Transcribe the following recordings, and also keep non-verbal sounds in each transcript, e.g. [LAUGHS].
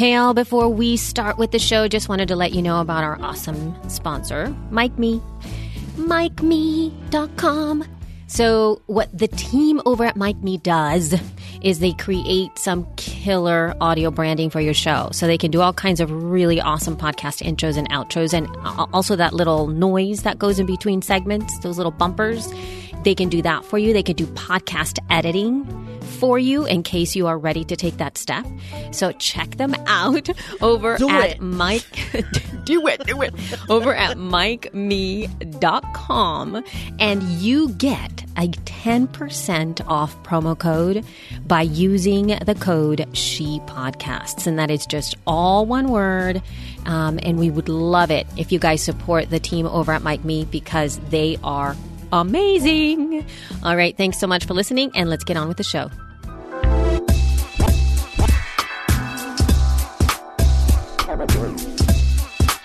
Hey, all, before we start with the show, just wanted to let you know about our awesome sponsor, Mike Me. MikeMe.com. So, what the team over at Mike Me does is they create some killer audio branding for your show. So, they can do all kinds of really awesome podcast intros and outros, and also that little noise that goes in between segments, those little bumpers. They can do that for you. They can do podcast editing for you in case you are ready to take that step. So check them [LAUGHS] out over Do at it. Mike. [LAUGHS] do it, do it. Over at MikeMe.com. And you get a 10% off promo code by using the code She Podcasts. And that is just all one word. Um, and we would love it if you guys support the team over at Mike Me because they are amazing. All right. Thanks so much for listening. And let's get on with the show.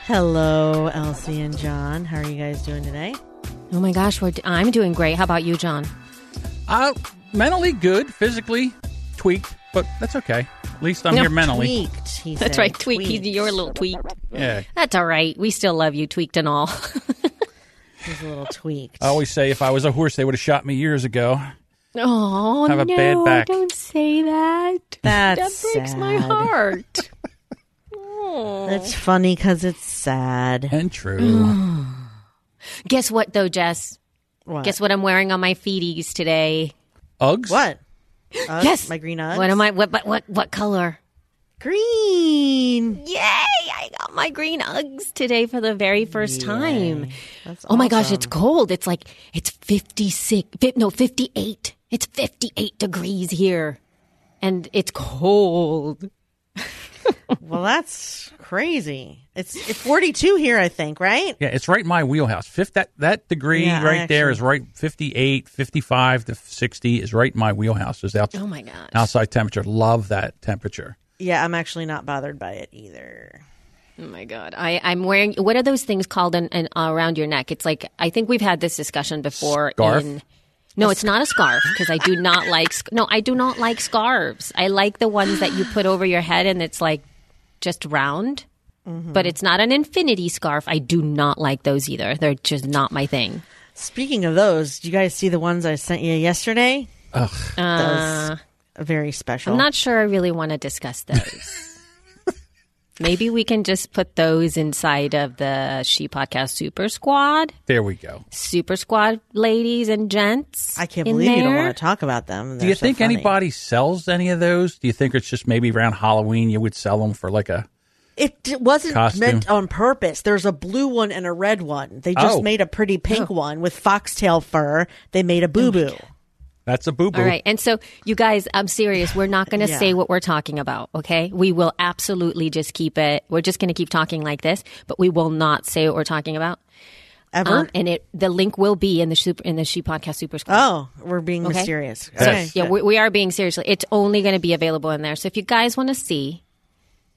Hello, Elsie and John. How are you guys doing today? Oh my gosh, we're, I'm doing great. How about you, John? Uh, mentally good, physically tweaked, but that's okay. At least I'm No, here mentally. Tweaked. He That's said. right, tweaked. You're a little tweaked. Yeah. That's all right. We still love you, tweaked and all. [LAUGHS] He's a little tweaked. I always say if I was a horse, they would have shot me years ago. Oh, Have a no, bad back. don't say that. That's that breaks my sad. [LAUGHS] heart. That's funny because it's sad. And true. [SIGHS] Guess what, though, Jess? What? Guess what I'm wearing on my feeties today? Uggs? What? [GASPS] Uggs? Yes. My green Uggs? What am I? What? What? What, what color? Green. Yay! I got my green Uggs today for the very first time. That's Oh my gosh, it's cold. It's like it's 56, fi- no, 58. It's 58 degrees here. And it's cold. Well, that's crazy. It's, it's 42 here, I think, right? Yeah, it's right in my wheelhouse. Fifth, that, that degree Yeah, I right there is right 58, 55 to 60 is right in my wheelhouse. Is out, Oh my gosh. outside temperature. Love that temperature. Yeah, I'm actually not bothered by it either. Oh my god. I I'm wearing what are those things called in, in around your neck? It's like I think we've had this discussion before Scarf? in No, it's not a scarf because I do not like sc- No, I do not like scarves. I like the ones that you put over your head and it's like just round. Mm-hmm. But it's not an infinity scarf. I do not like those either. They're just not my thing. Speaking of those, do you guys see the ones I sent you yesterday? Ugh. Those are uh, very special. I'm not sure I really want to discuss those. [LAUGHS] Maybe we can just put those inside of the She Podcast Super Squad. There we go. Super Squad ladies and gents. I can't in believe you don't want to talk about them. Do you think anybody sells any of those? Do you think it's just maybe around Halloween you would sell them for like a. It d- wasn't Costume. meant on purpose. There's a blue one and a red one. They just Oh. made a pretty pink oh. one with foxtail fur. They made a boo boo. Oh That's a boo boo. All right. And so, you guys, I'm serious. We're not going to Yeah. say what we're talking about, okay? We will absolutely just keep it. We're just going to keep talking like this, but we will not say what we're talking about. Ever? Um, and it the link will be in the super in the She Podcast Super Squad. oh, we're being Okay. mysterious. So, Okay. yeah, we, we are being seriously. It's only going to be available in there. So if you guys want to see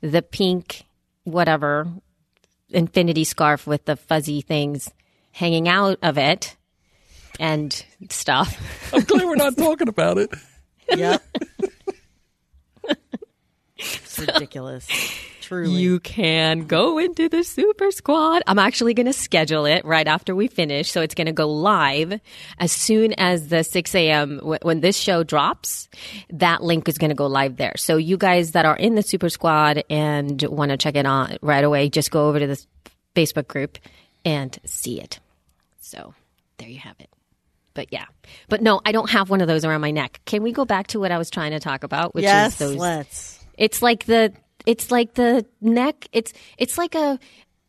the pink, whatever, infinity scarf with the fuzzy things hanging out of it and stuff, I'm glad we're not talking about it. Yeah. [LAUGHS] it's ridiculous. Truly. you can go into the Super Squad. I'm actually going to schedule it right after we finish. So it's going to go live as soon as the 6 a.m. w- when this show drops. That link is going to go live there. So you guys that are in the Super Squad and want to check it on right away, just go over to the Facebook group and see it. So there you have it. But yeah, but no, I don't have one of those around my neck. Can we go back to what I was trying to talk about? Which yes, is those let's. it's like the it's like the neck. It's it's like a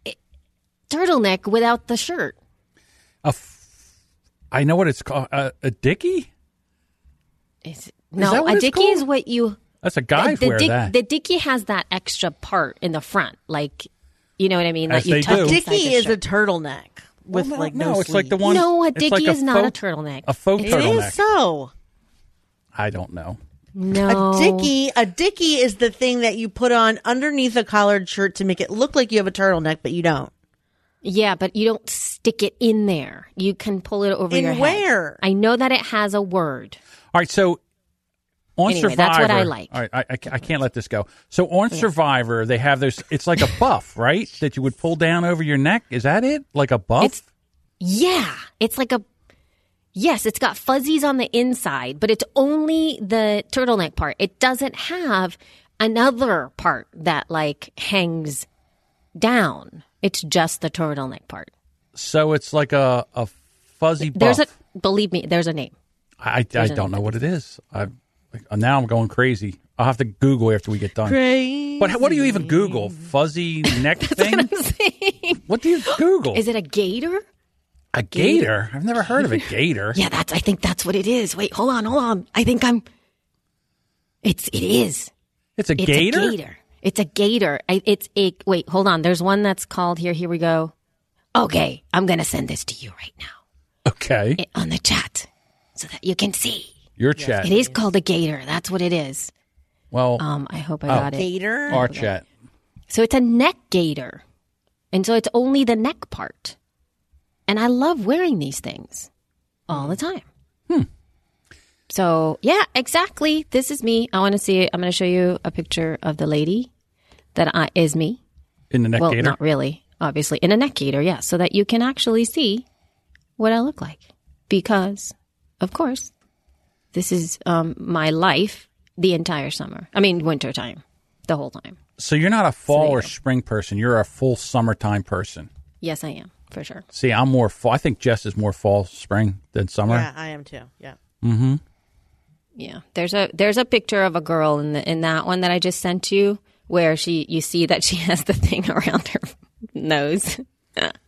it, turtleneck without the shirt. A f- I know what it's called. A, a dickie? Is, no, that what a it's dickie is what you That's a guy the, wear dick- that. the dickie has that extra part in the front, like you know what I mean. As that you they tuck do. inside Dickie the is a turtleneck with Well, no, like no, no, it's like the one. No, a it's dickie like is not a turtleneck. A faux It turtleneck. is so. I don't know. no A dickie, a dickie is the thing that you put on underneath a collared shirt to make it look like you have a turtleneck, but you don't. Yeah, but you don't stick it in there. You can pull it over In your head. where? I know that it has a word. All right, so On Anyway, Survivor, that's what I like. All right, I, I, I can't let this go. So on Survivor, they have this. It's like a [LAUGHS] buff, right? That you would pull down over your neck. Is that it? Like a buff? It's yeah, it's like a yes, it's got fuzzies on the inside, but it's only the turtleneck part. It doesn't have another part that like hangs down. It's just the turtleneck part. so it's like a a fuzzy buff. There's a believe me, there's a name. I, I there's don't know what it is. I now I'm going crazy. I'll have to Google after we get done. Crazy. But what do you even Google? Fuzzy [LAUGHS] neck thing? What do you Google? Is it a gator? a gator? I've never heard of a gator. [LAUGHS] Yeah, that's I think that's what it is. Wait, hold on, hold on. I think I'm It's it is. It's a It's gator. a gator. It's a gator. I, it's a wait. Hold on. There's one that's called here. Here we go. Okay, I'm gonna send this to you right now Okay, eh, on the chat so that you can see. Your chat. It is called a gator. That's what it is. Well, Um, I hope I Oh. got it. Gator. our chat. So it's a neck gator, and so it's only the neck part. And I love wearing these things all the time. Hmm. So yeah, exactly. This is me. I want to see. I'm going to show you a picture of the lady that I, is me. In the neck well, gator. not really, obviously, in a neck gator, yeah, so that you can actually see what I look like. Because, of course, this is um, my life the entire summer. I mean, winter time, the whole time. So you're not a fall there or spring person. You're a full summertime person. Yes, I am for sure. See, I'm more fall. I think Jess is more fall, spring than summer. Yeah, I am too. Yeah. Mm-hmm. Yeah, there's a there's a picture of a girl in the in that one that I just sent you where she you see that she [LAUGHS] has the thing [LAUGHS] around her nose.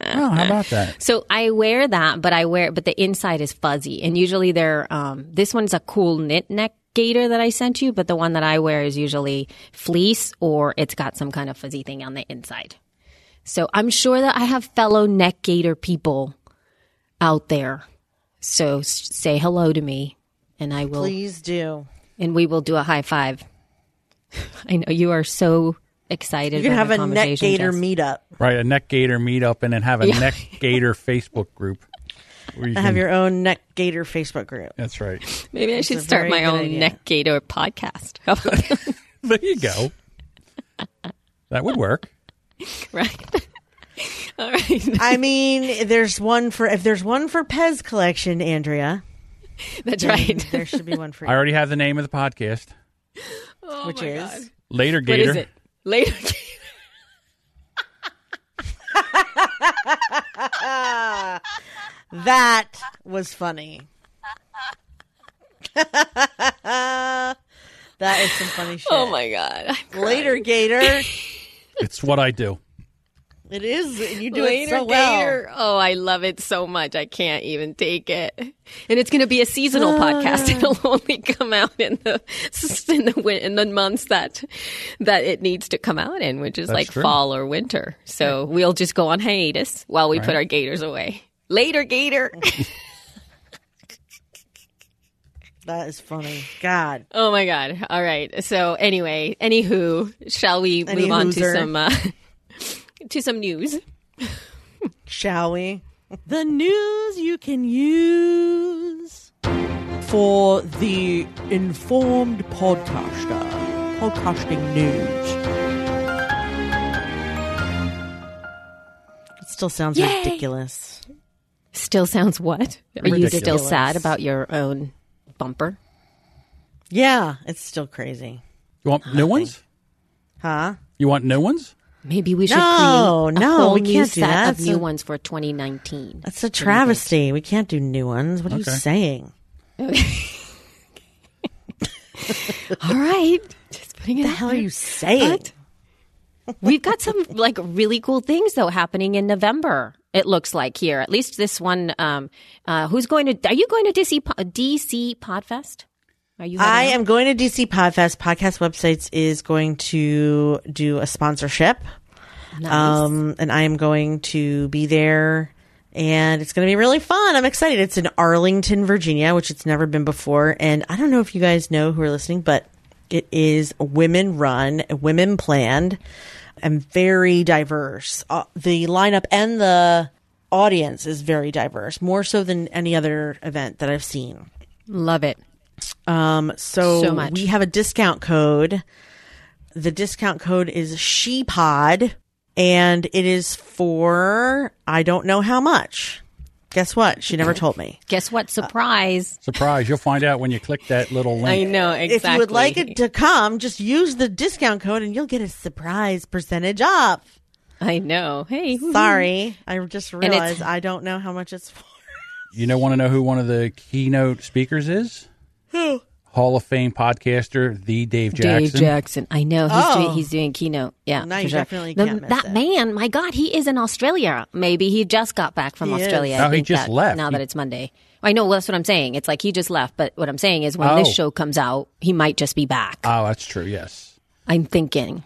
Oh, how about that? So I wear that, but I wear, but the inside is fuzzy. And usually they're, um, this one's a cool knit neck gaiter that I sent you, but the one that I wear is usually fleece or it's got some kind of fuzzy thing on the inside. So I'm sure that I have fellow neck gaiter people out there. So say hello to me and I will, Please do. and we will do a high five. [LAUGHS] I know you are so excited. You can about have a neck conversation, gator Jess. meetup. Right, a neck gator meetup, and then have a Yeah. neck gator [LAUGHS] Facebook group. Where you Have can- your own neck gator Facebook group. That's right. Maybe I should a start very my good own idea. neck gator podcast. How about [LAUGHS] that? There you go. That would work. [LAUGHS] right? All right. I mean, there's one for if there's one for Pez collection, Andrea. That's then right. There should be one for I you. already have the name of the podcast. Oh which my is God. Later What Gator. is it? Later. [LAUGHS] that was funny. [LAUGHS] that is some funny oh shit. oh my God. I'm crying. Later, Gator. [LAUGHS] It's what I do. It is. and You do Later it so well. Gator. Oh, I love it so much. I can't even take it. And it's going to be a seasonal Ah. podcast. [LAUGHS] It'll only come out in the [LAUGHS] in the in the months that that it needs to come out in, which is That's like true. fall or winter. So we'll just go on hiatus while we put our gators away. Later, Gator. [LAUGHS] That is funny. God. Oh my god! All right. So anyway, anywho, shall we Any move on to some uh, to some news? Shall we? The news you can use for the informed podcaster. Podcasting news. It still sounds Yay! ridiculous. Still sounds what? Are you still sad about your own bumper? Yeah, it's still crazy. You want new ones? Huh? You want new ones? Maybe we should No, create a no, whole we can't do set that. of It's new a- ones for 2019. That's a travesty. We can't do new ones. What are Okay. you saying? [LAUGHS] All right, just putting it What the out hell are you saying? What? [LAUGHS] We've got some like really cool things though happening in November. It looks like here, at least this one. Um, uh, who's going to? Are you going to DC Po- DC Podfest? Are you? I am going to DC Podfest. Podcast Websites is going to do a sponsorship. Nice. Um, and I am going to be there and it's going to be really fun. I'm excited. It's in Arlington, Virginia, which it's never been before. And I don't know if you guys know who are listening, but it is women run, women planned, and very diverse. Uh, the lineup and the audience is very diverse, more so than any other event that I've seen. Love it. Um, so, So much. we have a discount code. The discount code is ShePod, and it is for I don't know how much. Guess what? She never told me. Guess what? Surprise. [LAUGHS] Surprise! You'll find out when you click that little link. I know exactly. If you would like it to come, just use the discount code, and you'll get a surprise percentage off. I know. Hey. Sorry, I just realized I don't know how much it's for. You know, want to know who one of the keynote speakers is? Who? [GASPS] Hall of Fame podcaster, the Dave Jackson. Dave Jackson. I know he's Oh. doing he's doing keynote. Yeah, Now for you sure. definitely The- can't miss that it. man, my God, he is in Australia. Maybe he just got back from He. Australia. Oh, I he just that- left. Now He- that it's Monday, I know. Well, that's what I'm saying. It's like he just left. But what I'm saying is, when this Oh. show comes out, he might just be back. Oh, that's true. Yes. I'm thinking.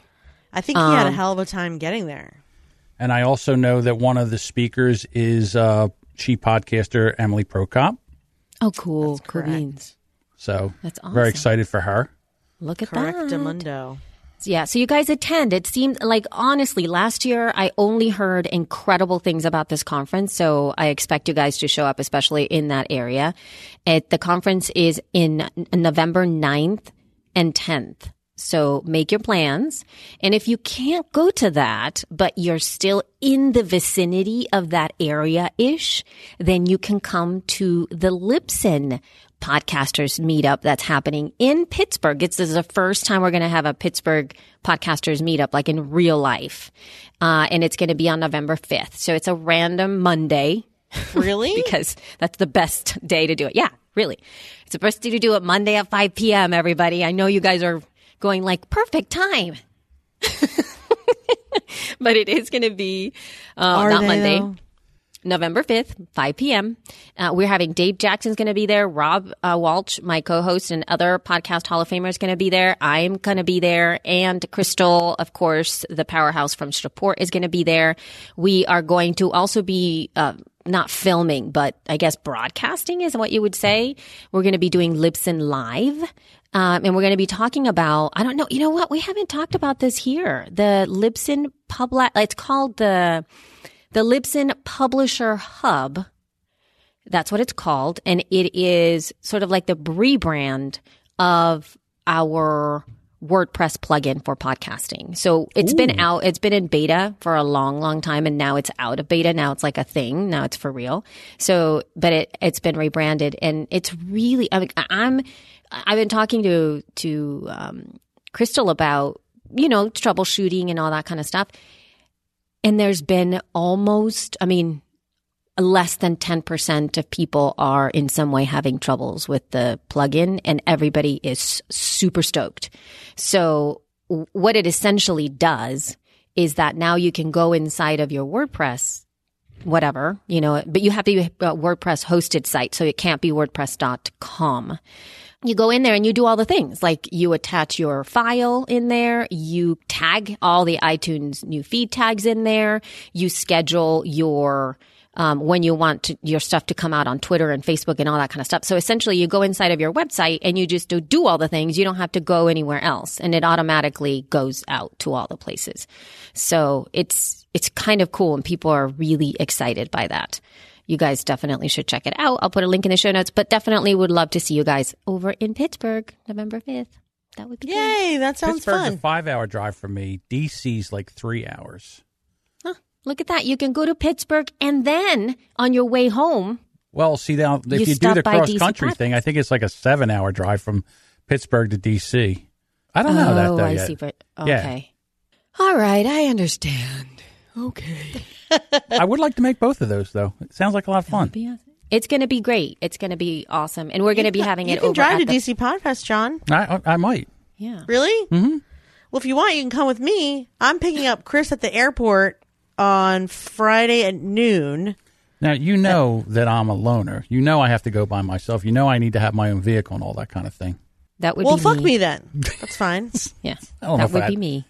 I think he Um, had a hell of a time getting there. And I also know that one of the speakers is uh, she podcaster Emily Prokop. Oh, cool. Cool correct. beans. So That's very excited for her. Look at Correct, that. Mundo. Yeah, so you guys attend. It seemed like honestly, last year I only heard incredible things about this conference, so I expect you guys to show up, especially in that area. It, the conference is in November 9th and 10th. So make your plans. And if you can't go to that, but you're still in the vicinity of that area ish, then you can come to the Libsyn podcasters meetup that's happening in Pittsburgh. It's this is the first time we're going to have a Pittsburgh podcasters meetup, like in real life. Uh, and it's going to be on November 5th. So it's a random Monday Really? [LAUGHS] because that's the best day to do it. Yeah, really. It's the best day to do it Monday at 5 p.m., everybody. I know you guys are going like, perfect time. [LAUGHS] but it is going to be uh, not Monday. though? November 5th, 5 p.m. Uh, we're having Dave Jackson's going to be there. Rob uh, Walch, my co-host and other podcast Hall of Famers going to be there. I'm going to be there. And Crystal, of course, the powerhouse from Straport is going to be there. We are going to also be, uh, not filming, but I guess broadcasting is what you would say. We're going to be doing Libsyn live. Um, and we're going to be talking about, I don't know, you know what? We haven't talked about this here. The Libsyn Public, it's called the, the Libsyn Publisher Hub. That's what it's called. And it is sort of like the rebrand of our WordPress plugin for podcasting. So it's been out, it's been in beta for a long, long time. And now it's out of beta. Now it's like a thing. Now it's for real. So, but it, it's been rebranded and it's really, I mean, I'm, I've been talking to, to, um, Crystal about, you know, troubleshooting and all that kind of stuff. And there's been almost, I mean, less than 10% of people are in some way having troubles with the plugin and everybody is super stoked. So what it essentially does is that now you can go inside of your WordPress, whatever, you know, but you have to be a WordPress hosted site. So it can't be WordPress.com you go in there and you do all the things like you attach your file in there, you tag all the iTunes new feed tags in there, you schedule your um, when you want to, your stuff to come out on Twitter and Facebook and all that kind of stuff. So essentially, you go inside of your website and you just do, do all the things. You don't have to go anywhere else, and it automatically goes out to all the places. So it's it's kind of cool, and people are really excited by that you guys definitely should check it out. I'll put a link in the show notes, but definitely would love to see you guys over in Pittsburgh, November 5th. That would be cool. Yay, that sounds Pittsburgh's fun. a five-hour drive from me. DC's like three hours. Look at that. You can go to Pittsburgh and then on your way home, Well, see now if You you, do the cross country thing, I think it's like a seven-hour drive from Pittsburgh to DC. I don't know that oh, though I yet. see. But, Yeah. okay. All right. I understand. Okay. [LAUGHS] I would like to make both of those though. It sounds like a lot of fun. It's going to be great. It's going to be awesome. And we're going to be having you it can over drive at to the, DC Podfest, John. I I might. Yeah. Really? Mm-hmm. Well, if you want, you can come with me. I'm picking up Chris at the airport on Friday at noon. Now you know that I'm a loner. You know I have to go by myself. You know I need to have my own vehicle and all that kind of thing. That would Well, be fuck me. me then. That's fine. [LAUGHS] Yeah. I don't know That if would that- be me.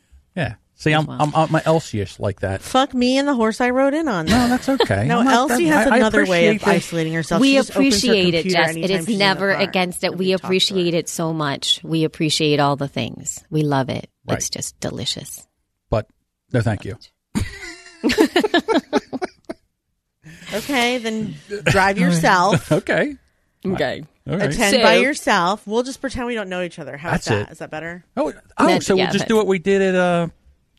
Yeah. See, I'm I'm, I'm my Elsie-ish like that. fuck me and the horse I rode in on. No, that's okay. No, I'm not- Elsie has I- I another way of appreciate the- isolating herself. we She just her appreciate it, computer Jess. It anytime is she's in the never against it. We talks to her. appreciate it so much. We appreciate all the things. We love it. Right. It's just delicious. But no, thank you. [LAUGHS] Okay, then drive yourself. [LAUGHS] Okay. Okay. All right. Attend So- by yourself. We'll just pretend we don't know each other. How's That's that? it. Is that better? Oh, oh Then- so yeah, we'll just do what we did at uh,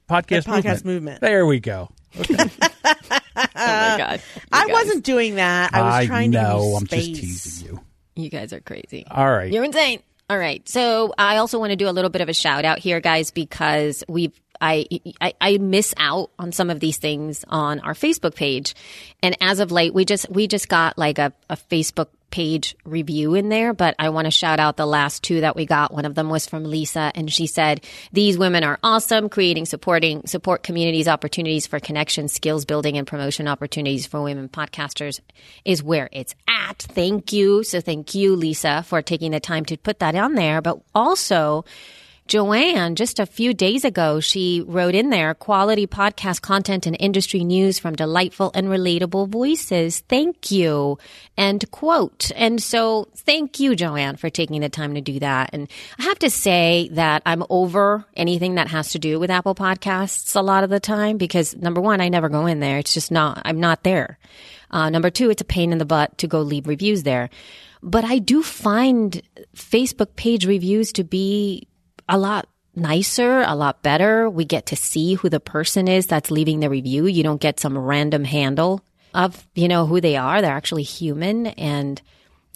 podcast, The podcast movement. There we go. [LAUGHS] [LAUGHS] oh my god, You I guys- wasn't doing that. I was trying to give know. you I'm space. just teasing you. You guys are crazy. All right. You're insane. All right. So I also want to do a little bit of a shout out here, guys, because we've I, I I miss out on some of these things on our Facebook page, and as of late, we just we just got like a, a Facebook page review in there. But I want to shout out the last two that we got. One of them was from Lisa, and she said these women are awesome, creating supporting support communities, opportunities for connection, skills building, and promotion opportunities for women podcasters is where it's at. Thank you. So thank you, Lisa, for taking the time to put that on there. But also, Joanne, just a few days ago, she wrote in there quality podcast content and industry news from delightful and relatable voices. Thank you. End quote. And so thank you, Joanne, for taking the time to do that. And I have to say that I'm over anything that has to do with Apple Podcasts a lot of the time because number one, I never go in there. It's just not, I'm not there. Uh, number two, it's a pain in the butt to go leave reviews there. But I do find Facebook page reviews to be a lot nicer, a lot better. We get to see who the person is that's leaving the review. You don't get some random handle of, you know, who they are. They're actually human. And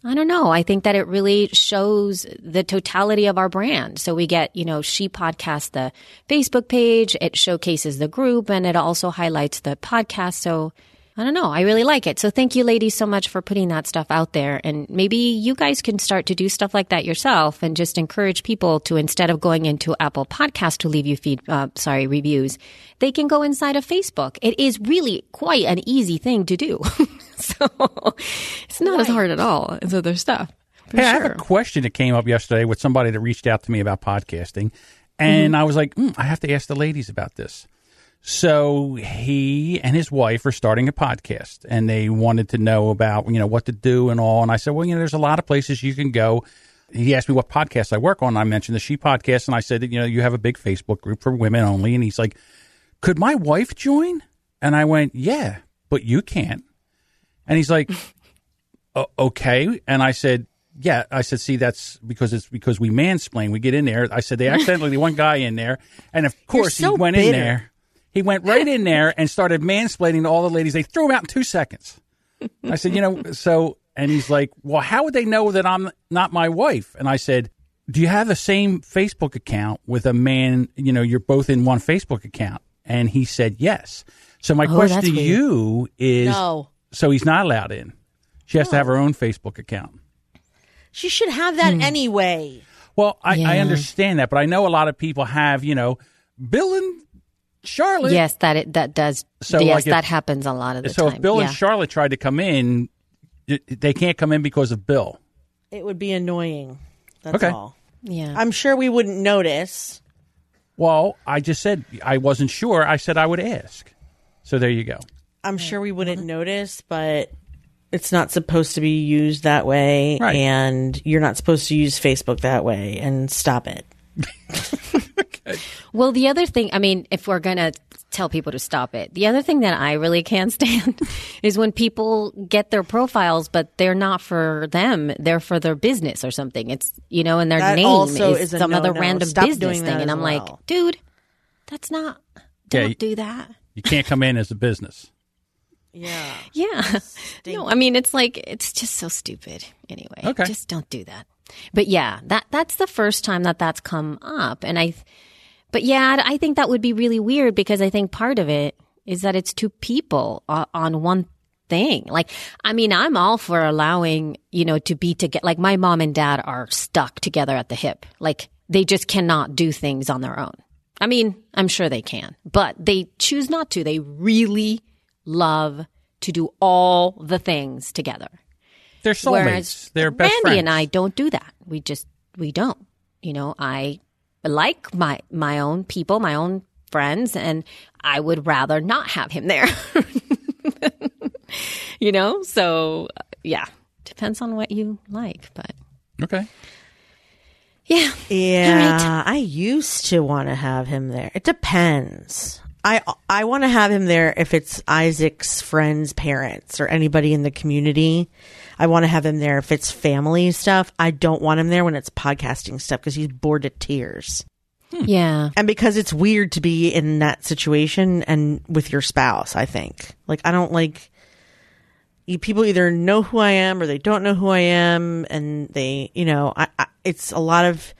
I don't know. I think that it really shows the totality of our brand. So we get, you know, She Podcast, the Facebook page. It showcases the group and it also highlights the podcast. So I don't know. I really like it. So thank you, ladies, so much for putting that stuff out there. And maybe you guys can start to do stuff like that yourself and just encourage people to instead of going into Apple Podcast to leave you feed, uh, sorry, reviews, they can go inside of Facebook. It is really quite an easy thing to do. [LAUGHS] so it's not as hard at all as other stuff. For Hey, I sure. have a question that came up yesterday with somebody that reached out to me about podcasting, and I was like, mm, I have to ask the ladies about this. So he and his wife are starting a podcast, and they wanted to know about you know what to do and all. And I said, well, you know, there's a lot of places you can go. He asked me what podcast I work on. I mentioned the She Podcast, and I said that you know you have a big Facebook group for women only. And he's like, could my wife join? And I went, yeah, but you can't. And he's like, [LAUGHS] okay. And I said, yeah. I said, see, that's because it's because we mansplain. We get in there. I said, they accidentally, the one guy in there. And of course, so he went in there. He went right in there and started mansplaining to all the ladies. They threw him out in two seconds. I said, you know, so, and he's like, well, how would they know that I'm not my wife? And I said, do you have the same Facebook account with a man? You know, you're both in one Facebook account. And he said, yes. So my Oh, question to weird. you is, No. so he's not allowed in. She has to have her own Facebook account. She should have that hmm. anyway. Well, I, I understand that, but I know a lot of people have, you know, Bill and Charlotte. Yes, that it, that does. So, yes, like, if- that happens a lot of the So time. So if Bill yeah. and Charlotte tried to come in, they can't come in because of Bill. It would be annoying. That's Okay. all. yeah. I'm sure we wouldn't notice. Well, I just said I wasn't sure. I said I would ask. So there you go. I'm sure we wouldn't notice, but it's not supposed to be used that way. Right. And you're not supposed to use Facebook that way. And stop it. [LAUGHS] Well, the other thing, I mean, if we're going to tell people to stop it, the other thing that I really can't [LAUGHS] stand is when people get their profiles, but they're not for them. They're for their business or something. It's, you know, and their That name also is is a some other no-no. random Stop business thing. And I'm well. like, dude, that's not, don't you- do that. You can't come in as a business. [LAUGHS] Yeah. Yeah. [LAUGHS] No, I mean it's like it's just so stupid. Anyway, Okay. just don't do that. But yeah, that that's the first time that that's come up, and I. But yeah, I think that would be really weird because I think part of it is that it's two people on one thing. Like, I mean, I'm all for allowing you know to be together. Like my mom and dad are stuck together at the hip. Like they just cannot do things on their own. I mean, I'm sure they can, but they choose not to. They really love to do all the things together. They're soulmates. Whereas They're best Randy friends. and I don't do that. We just we don't. You know, I like my my own people, my own friends, and I would rather not have him there. [LAUGHS] you know, so yeah, depends on what you like, but Okay. yeah, Yeah. I used to want to have him there. It depends. I I want to have him there if it's Isaac's friends' parents or anybody in the community. I want to have him there if it's family stuff. I don't want him there when it's podcasting stuff because he's bored to tears. Hmm. Yeah. And because it's weird to be in that situation and with your spouse, I think. Like I don't like you people either know who I am or they don't know who I am and they, you know, I, I it's a lot of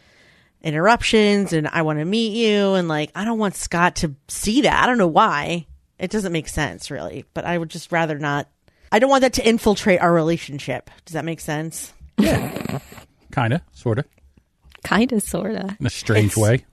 interruptions and I want to meet you and like I don't want Scott to see that. I don't know why. It doesn't make sense really, but I would just rather not I don't want that to infiltrate our relationship. Does that make sense? Yeah. Kind of, sort of, Kind of, sort of. in a strange It's- way.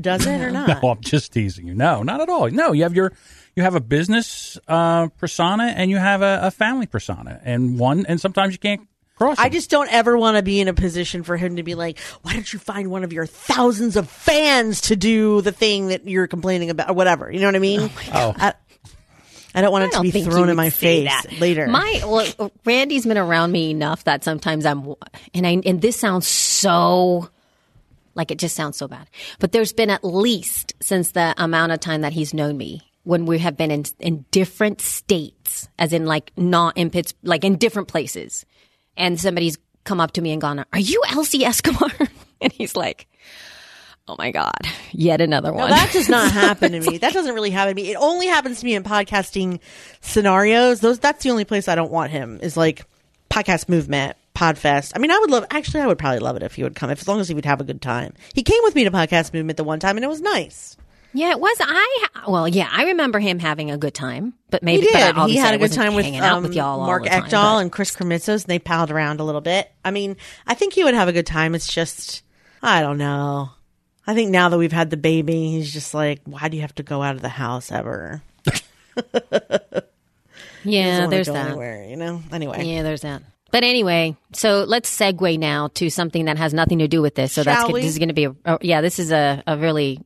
Does it or [LAUGHS] not? No, I'm just teasing you. No, not at all. No, you have your you have a business uh, persona and you have a, a family persona, and one and sometimes you can't cross. I just don't ever want to be in a position for him to be like, why don't you find one of your thousands of fans to do the thing that you're complaining about or whatever? You know what I mean? Oh. I, I don't want it to be thrown in my face that. later. My well, Randy's been around me enough that sometimes I'm, and I and this sounds so, like it just sounds so bad. But there's been at least since the amount of time that he's known me when we have been in in different states, as in like not in Pitts, like in different places, and somebody's come up to me and gone, "Are you Elsie Escobar?" [LAUGHS] and he's like. Oh my God! [LAUGHS] Yet another No, one. that does not [LAUGHS] happen to me. That doesn't really happen to me. It only happens to me in podcasting scenarios. Those that's the only place I don't want him is like podcast movement, Podfest. I mean, I would love actually I would probably love it if he would come, if as long as he would have a good time. He came with me to podcast movement the one time and it was nice. Yeah, it was. I well, yeah, I remember him having a good time, but He maybe but. He had a good time with, um, with y'all Mark time, Ekdahl but- and Chris Krimitsos, and they palled around a little bit. I mean, I think he would have a good time. It's just, I don't know. I think now that we've had the baby, he's just like, why do you have to go out of the house ever? [LAUGHS] Yeah, there's that. Anywhere, you know. Anyway, Yeah, there's that. But anyway, so let's segue now to something that has nothing to do with this. So Shall good. we? this is going to be a oh, yeah, this is a, a really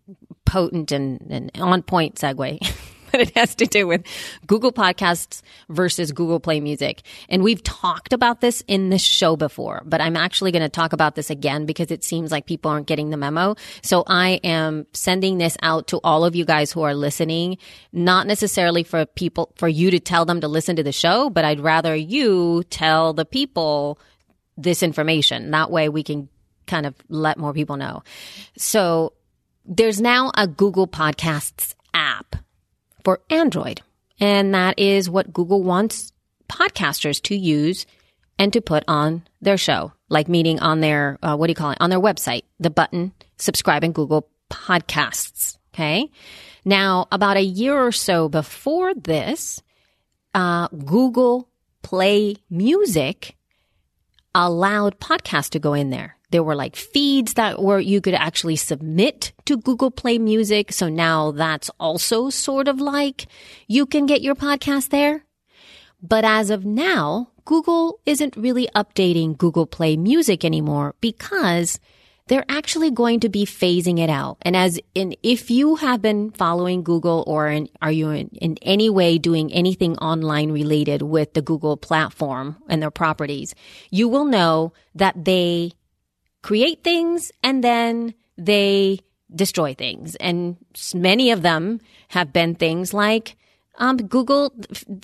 potent and, and on point segue. [LAUGHS] [LAUGHS] but it has to do with Google Podcasts versus Google Play Music. And we've talked about this in this show before, but I'm actually going to talk about this again because it seems like people aren't getting the memo. So I am sending this out to all of you guys who are listening, not necessarily for people, for you to tell them to listen to the show, but I'd rather you tell the people this information. That way we can kind of let more people know. So there's now a Google Podcasts app for Android. And that is what Google wants podcasters to use and to put on their show, like meaning on their, uh, what do you call it? On their website, the button subscribe in Google Podcasts. Okay. Now, about a year or so before this, uh, Google Play Music allowed podcasts to go in there. There were like feeds that were you could actually submit to Google Play Music. So now that's also sort of like you can get your podcast there. But as of now, Google isn't really updating Google Play Music anymore because they're actually going to be phasing it out. And as in, if you have been following Google or in, are you in, in any way doing anything online related with the Google platform and their properties, you will know that they create things and then they destroy things. And many of them have been things like um, Google,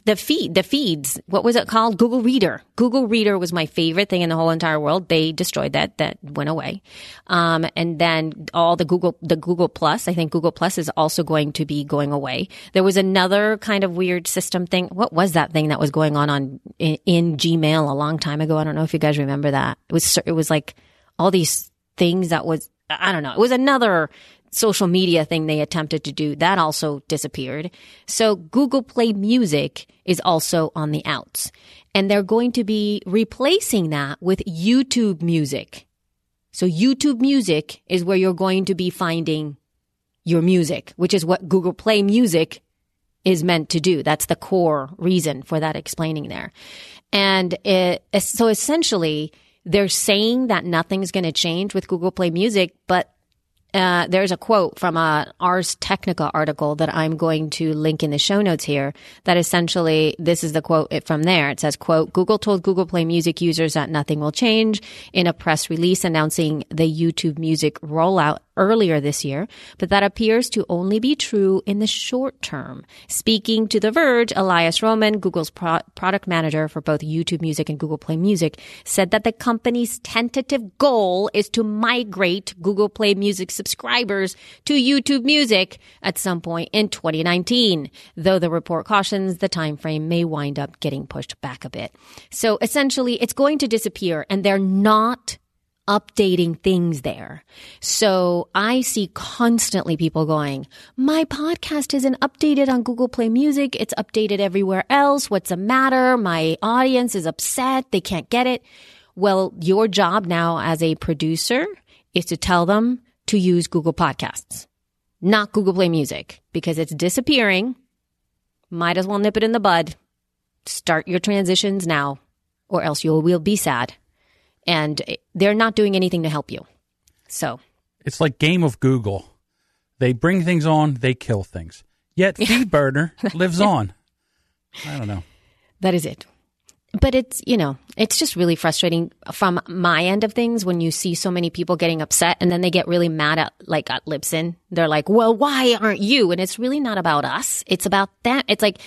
the feed, the feeds. What was it called? Google Reader. Google Reader was my favorite thing in the whole entire world. They destroyed that. That went away. Um, and then all the Google, the Google Plus. I think Google Plus is also going to be going away. There was another kind of weird system thing. What was that thing that was going on on in, in Gmail a long time ago? I don't know if you guys remember that. It was it was like all these things that was I don't know. It was another social media thing they attempted to do. That also disappeared. So Google Play Music is also on the outs. And they're going to be replacing that with YouTube Music. So YouTube Music is where you're going to be finding your music, which is what Google Play Music is meant to do. That's the core reason for that explaining there. And it, so essentially, they're saying that nothing's going to change with Google Play Music, but uh, there's a quote from a Ars Technica article that I'm going to link in the show notes here. That essentially, this is the quote from there. It says, "quote Google told Google Play Music users that nothing will change in a press release announcing the YouTube Music rollout earlier this year, but that appears to only be true in the short term. Speaking to The Verge, Elias Roman, Google's pro- product manager for both YouTube Music and Google Play Music, said that the company's tentative goal is to migrate Google Play Music subscribers to YouTube Music at some point in 2019, though the report cautions the time frame may wind up getting pushed back a bit. So essentially, it's going to disappear and they're not updating things there. So I see constantly people going, my podcast isn't updated on Google Play Music. It's updated everywhere else. What's the matter? My audience is upset. They can't get it. Well, your job now as a producer is to tell them to use Google Podcasts, not Google Play Music because it's disappearing. Might as well nip it in the bud. Start your transitions now or else you will be sad and they're not doing anything to help you. So it's like game of Google. They bring things on, they kill things. Yet FeedBurner [LAUGHS] lives on. I don't know. That is it. But it's, you know, it's just really frustrating from my end of things when you see so many people getting upset and then they get really mad at like at Libsyn. They're like, "Well, why aren't you?" And it's really not about us. It's about them. It's like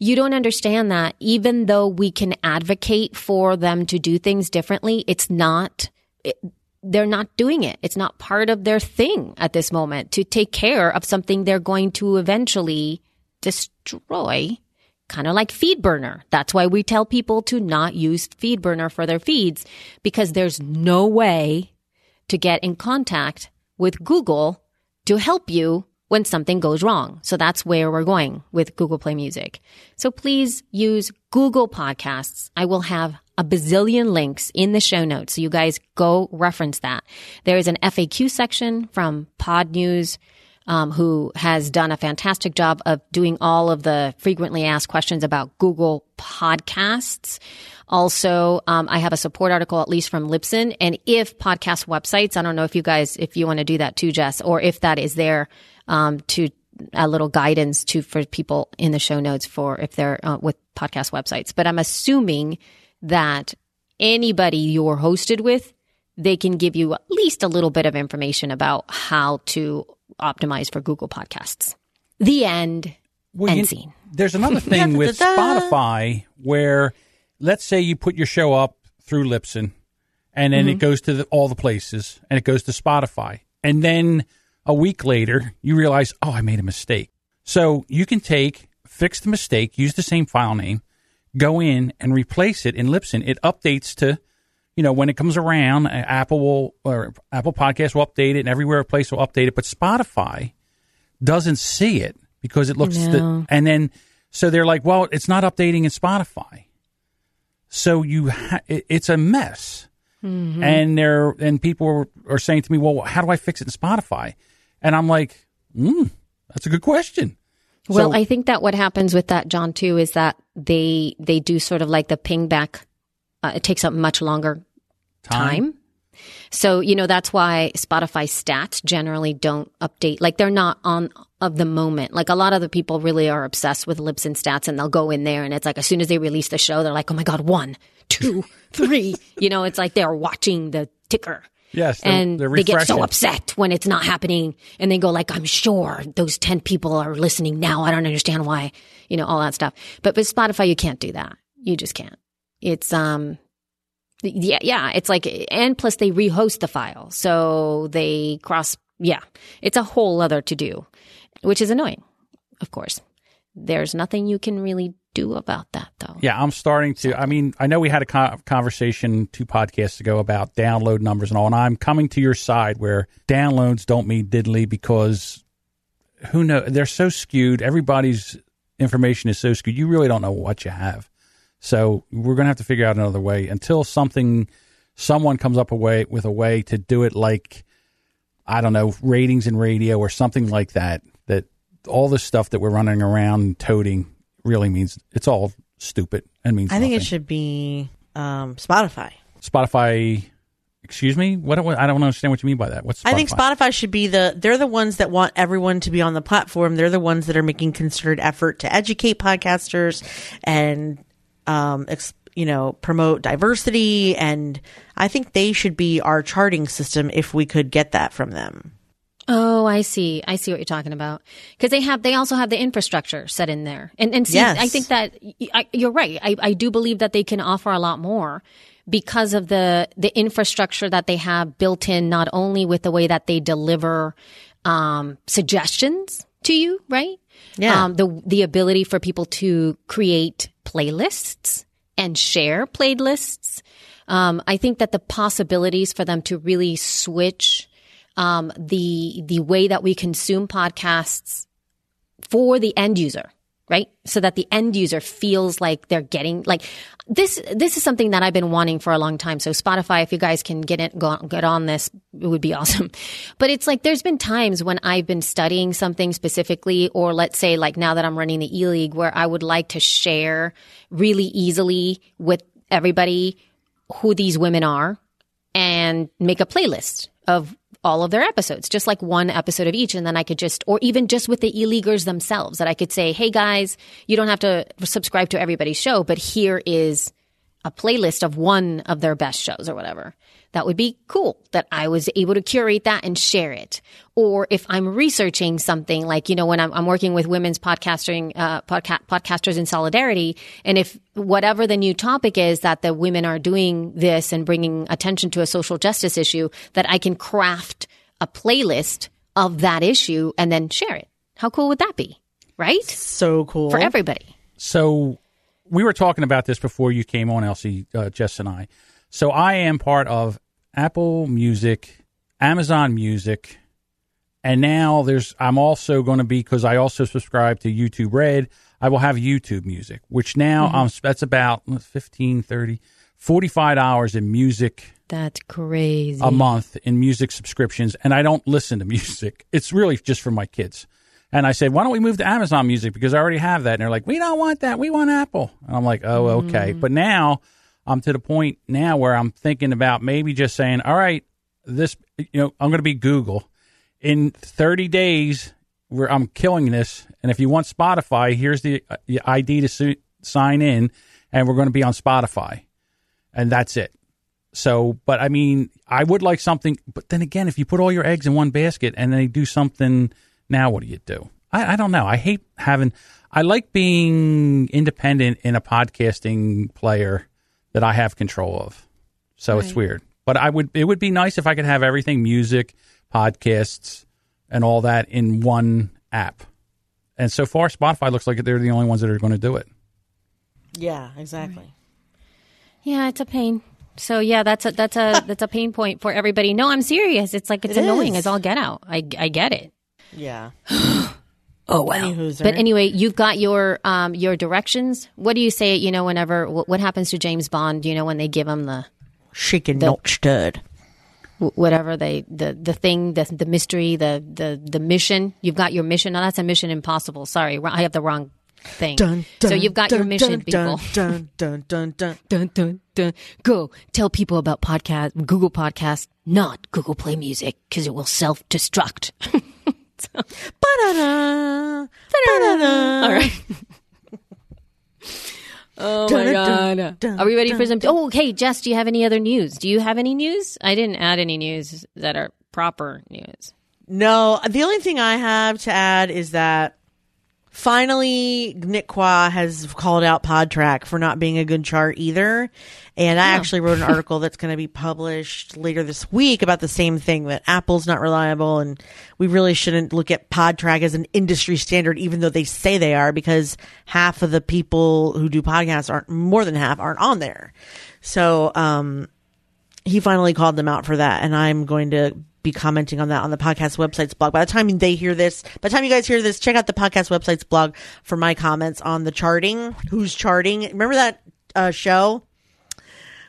you don't understand that even though we can advocate for them to do things differently, it's not, it, they're not doing it. It's not part of their thing at this moment to take care of something they're going to eventually destroy, kind of like FeedBurner. That's why we tell people to not use FeedBurner for their feeds because there's no way to get in contact with Google to help you when something goes wrong. So that's where we're going with Google Play Music. So please use Google Podcasts. I will have a bazillion links in the show notes. So you guys go reference that. There is an FAQ section from Podnews. Um, who has done a fantastic job of doing all of the frequently asked questions about Google podcasts. Also, um, I have a support article, at least from Libsyn. And if podcast websites, I don't know if you guys, if you want to do that too, Jess, or if that is there, um, to a little guidance to for people in the show notes for if they're uh, with podcast websites. But I'm assuming that anybody you're hosted with, they can give you at least a little bit of information about how to optimize for Google Podcasts. The end. Well, end you, scene. There's another [LAUGHS] thing with Spotify where, let's say you put your show up through Libsyn, and then mm-hmm. it goes to the, all the places, and it goes to Spotify, and then a week later, you realize, oh, I made a mistake. So you can take, fix the mistake, use the same file name, go in and replace it in Libsyn. It updates to, you know, when it comes around, Apple will, or Apple Podcast will update it and everywhere a place will update it. But Spotify doesn't see it because it looks, no. the, and then, so they're like, well, it's not updating in Spotify. So you, ha- it's a mess. Mm-hmm. And they're, and people are, are saying to me, well, how do I fix it in Spotify? And I'm like, mm, that's a good question. Well, so, I think that what happens with that, John, too, is that they they do sort of like the ping back. Uh, it takes up much longer time. time. So you know that's why Spotify stats generally don't update. Like they're not on of the moment. Like a lot of the people really are obsessed with Libsyn stats, and they'll go in there, and it's like as soon as they release the show, they're like, "Oh my god, one, two, three. you know, it's like they're watching the ticker. Yes, they're, and they're they get so upset when it's not happening, and they go like, "I'm sure those ten people are listening now. I don't understand why." You know, all that stuff. But with Spotify, you can't do that. You just can't. It's um, yeah, yeah. It's like, and plus they rehost the file, so they cross. Yeah, it's a whole other to do, which is annoying. Of course, there's nothing you can really do about that, though. Yeah, I'm starting to. I mean, I know we had a conversation two podcasts ago about download numbers and all, and I'm coming to your side where downloads don't mean diddly because who knows? They're so skewed. Everybody's information is so skewed. You really don't know what you have. So we're going to have to figure out another way until something, someone comes up a way with a way to do it like, I don't know, ratings in radio or something like that. All the stuff that we're running around toting really means it's all stupid and means. I think nothing. it should be um, Spotify. Spotify. Excuse me. What? I don't understand what you mean by that. What's? Spotify? I think Spotify should be the. They're the ones that want everyone to be on the platform. They're the ones that are making concerted effort to educate podcasters and, um, you know, promote diversity. And I think they should be our charting system if we could get that from them. Oh, I see. I see what you're talking about. Because they have, they also have the infrastructure set in there, and and see, Yes. I think that I, you're right. I, I do believe that they can offer a lot more because of the the infrastructure that they have built in, not only with the way that they deliver um, suggestions to you, right? Yeah. Um, the the ability for people to create playlists and share playlists. Um, I think that the possibilities for them to really switch um, the the way that we consume podcasts for the end user, right? So that the end user feels like they're getting like this. This is something that I've been wanting for a long time. So Spotify, if you guys can get it, go, get on this, it would be [LAUGHS] awesome. But it's like there's been times when I've been studying something specifically, or let's say like now that I'm running the e league, where I would like to share really easily with everybody who these women are and make a playlist of all of their episodes, just like one episode of each. And then I could just, or even just with the e-leaguers themselves, that I could say, hey guys, you don't have to subscribe to everybody's show, but here is a playlist of one of their best shows or whatever. That would be cool that I was able to curate that and share it. Or if I'm researching something like, you know, when I'm, I'm working with women's podcasting, uh, podca- podcasters in solidarity. And if whatever the new topic is that the women are doing this and bringing attention to a social justice issue, that I can craft a playlist of that issue and then share it. How cool would that be? Right? So cool. For everybody. So we were talking about this before you came on, Elsie, uh, Jess and I. So I am part of Apple Music, Amazon Music, and now there's. I'm also going to be because I also subscribe to YouTube Red. I will have YouTube Music, which now um that's about 15, 30, 45 hours in music That's crazy. a month in music subscriptions, and I don't listen to [LAUGHS] music. It's really just for my kids. And I said, why don't we move to Amazon Music because I already have that. And they're like, we don't want that. We want Apple. And I'm like, oh, okay. But now I'm to the point now where I'm thinking about maybe just saying, all right, this, you know, I'm going to be Google in 30 days. Where I'm killing this, and if you want Spotify, here's the, uh, ID to su- sign in, and we're going to be on Spotify, and that's it. So, but I mean, I would like something. But then again, if you put all your eggs in one basket and they do something, now what do you do? I, I don't know. I hate having. I like being independent in a podcasting player that I have control of. So it's weird. But I would. It would be nice if I could have everything: music, podcasts, and all that in one app. And so far, Spotify looks like they're the only ones that are going to do it. Yeah, exactly. Yeah, it's a pain. So yeah, that's a that's a [LAUGHS] that's a pain point for everybody. No, I'm serious. It's like it's It annoying is. as all get out. I I get it. Yeah. [SIGHS] [SIGHS] Oh. Anywho's But anyway, you've got your um your directions. What do you say? You know, whenever what, what happens to James Bond? You know, when they give him the Shaken, not stirred. wh- whatever they the the thing the the mystery the the the mission. You've got your mission. No, that's a Mission Impossible. Sorry, I have the wrong thing. Dun, so you've got your mission, dun, people. Dun, dun, dun, dun, dun. [LAUGHS] dun dun dun. Go tell people about podcast Google Podcast, not Google Play Music, because it will self destruct. [LAUGHS] [LAUGHS] Ba-da-da. Ba-da-da. All right. [LAUGHS] oh my god. Are we ready for some? Oh, okay, Jess. Do you have any other news? Do you have any news? I didn't add any news that are proper news. No, the only thing I have to add is that finally Nick Quah has called out Podtrac for not being a good chart either. And I actually wrote an [LAUGHS] article that's going to be published later this week about the same thing that Apple's not reliable and we really shouldn't look at Podtrac as an industry standard even though they say they are because half of the people who do podcasts aren't more than half aren't on there. So, um he finally called them out for that and i'm going to be commenting on that on the podcast website's blog. By the time they hear this by the time you guys hear this check out the podcast website's blog for my comments on the charting. Who's charting? Remember that uh, show?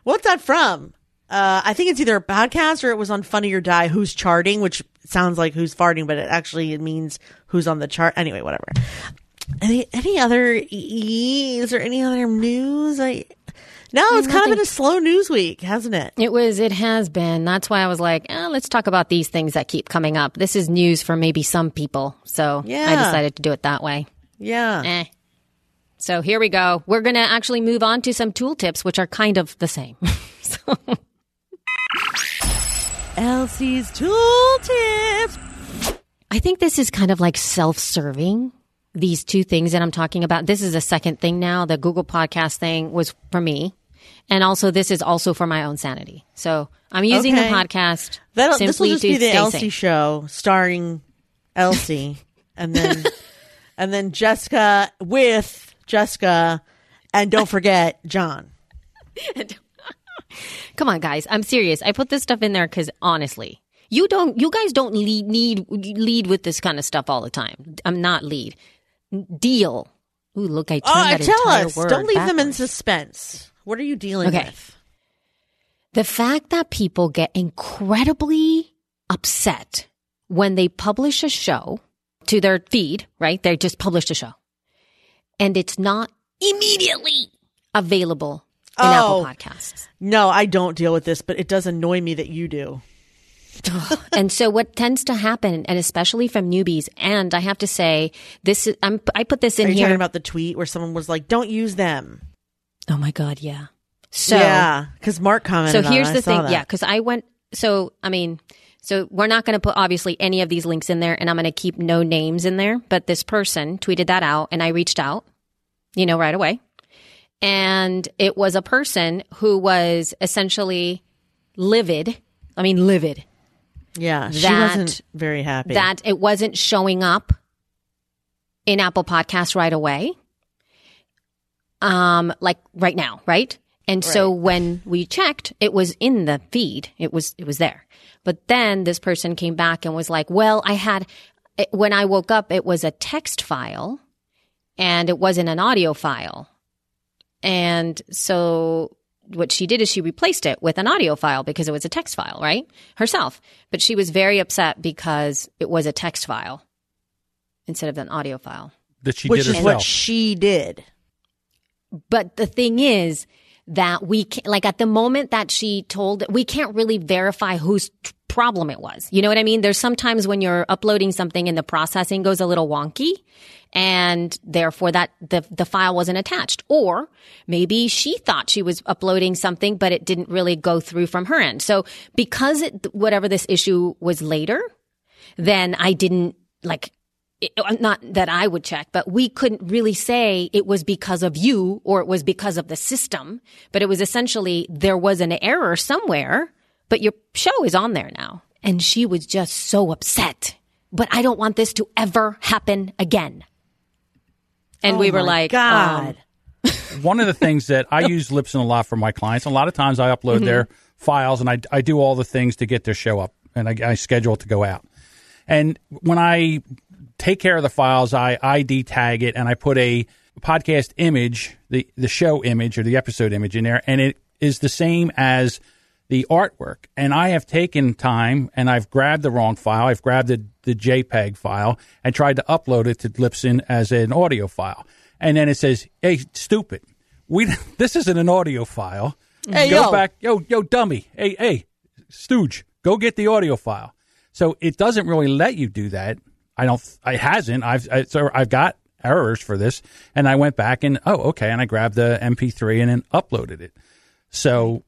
What's that from? Uh, i think it's either a podcast or it was on funny or die who's charting which sounds like who's farting but it actually it means who's on the chart. Anyway whatever. Any any other is there any other news? I no it's kind of been a slow news week hasn't it It was. It has been. That's why I was like, eh, let's talk about these things that keep coming up. This is news for maybe some people, so yeah. I decided to do it that way. yeah Eh. So here we go. We're going to actually move on to some tool tips, which are kind of the same. [LAUGHS] so, Elsie's tool tips. I think this is kind of like self serving. These two things that I'm talking about. This is a second thing now. The Google podcast thing was for me. And also, this is also for my own sanity. So I'm using Okay. the podcast That'll, this will just be the Elsie show starring Elsie, and then [LAUGHS] and then Jessica with Jessica, and don't forget John. [LAUGHS] Come on, guys. I'm serious. I put this stuff in there because honestly, you don't, you guys don't lead, need, lead with this kind of stuff all the time. I'm not lead. Deal. Ooh, look, I turned Oh, that tell entire us! word Don't leave them in suspense. What are you dealing Okay. with? The fact that people get incredibly upset when they publish a show to their feed, right? They just published a show and it's not immediately available in Oh. Apple Podcasts. No, I don't deal with this, but it does annoy me that you do. [LAUGHS] and so what tends to happen, and especially from newbies, and I have to say, this is, I'm, I put this Are in you here. talking about the tweet where someone was like, "Don't use them"? oh my God, yeah. So, yeah, because Mark commented. so here's I the thing. that. Yeah. Cause I went, so, I mean, so we're not going to put obviously any of these links in there and I'm going to keep no names in there, but this person tweeted that out and I reached out, you know, right away. And it was a person who was essentially livid. I mean, livid yeah. She wasn't very happy. that it wasn't showing up in Apple Podcasts right away. Um, like right now, right? And so when we checked, it was in the feed. It was it was there. But then this person came back and was like, "Well, I had when I woke up, it was a text file, and it wasn't an audio file." And so what she did is she replaced it with an audio file because it was a text file, right? Herself. But she was very upset because it was a text file instead of an audio file. that she which did is herself. what she did. But the thing is that we can, like at the moment that she told, we can't really verify whose t- problem it was. You know what I mean? There's sometimes when you're uploading something and the processing goes a little wonky and therefore that the, the file wasn't attached. Or maybe she thought she was uploading something, but it didn't really go through from her end. So because it, whatever this issue was later, then I didn't like it, uh, not that I would check, but we couldn't really say it was because of you or it was because of the system. But it was essentially there was an error somewhere, but your show is on there now. And she was just so upset. But I don't want this to ever happen again. And Oh we were like, God. um, [LAUGHS] One of the things that I use Libsyn a lot for my clients. A lot of times I upload their files and I, I do all the things to get their show up and I, I schedule it to go out. And when I take care of the files, I ID tag it and I put a podcast image, the, the show image or the episode image in there, and it is the same as the artwork. And I have taken time and I've grabbed the wrong file. I've grabbed the, the JPEG file and tried to upload it to Libsyn as an audio file. And then it says, hey, stupid. We, [LAUGHS] this isn't an audio file. Hey, go yo. back. Yo, yo, dummy. Hey, hey, stooge, go get the audio file. So it doesn't really let you do that. I don't. It hasn't. I've I, so I've got errors for this, and I went back and oh, okay, and I grabbed the MP3 and then uploaded it. So,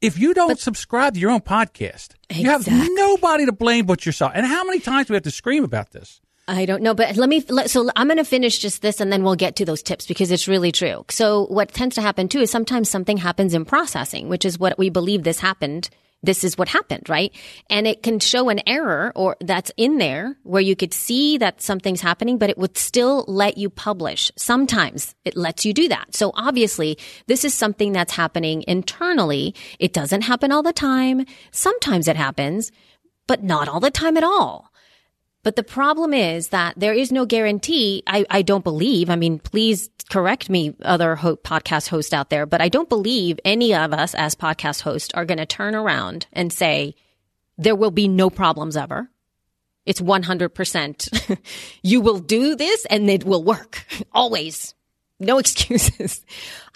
if you don't subscribe to your own podcast, you have nobody to blame but yourself. And how many times do we have to scream about this? I don't know, but let me, let, so I'm going to finish just this and then we'll get to those tips because it's really true. So what tends to happen too is sometimes something happens in processing, which is what we believe this happened. This is what happened, right? And it can show an error or that's in there where you could see that something's happening, but it would still let you publish. Sometimes it lets you do that. So obviously this is something that's happening internally. It doesn't happen all the time. Sometimes it happens, but not all the time at all. But the problem is that there is no guarantee. I, I don't believe. I mean, please correct me, other ho- podcast hosts out there, but I don't believe any of us as podcast hosts are going to turn around and say there will be no problems ever. It's 100%. [LAUGHS] you will do this and it will work. [LAUGHS] Always. No [LAUGHS] excuses.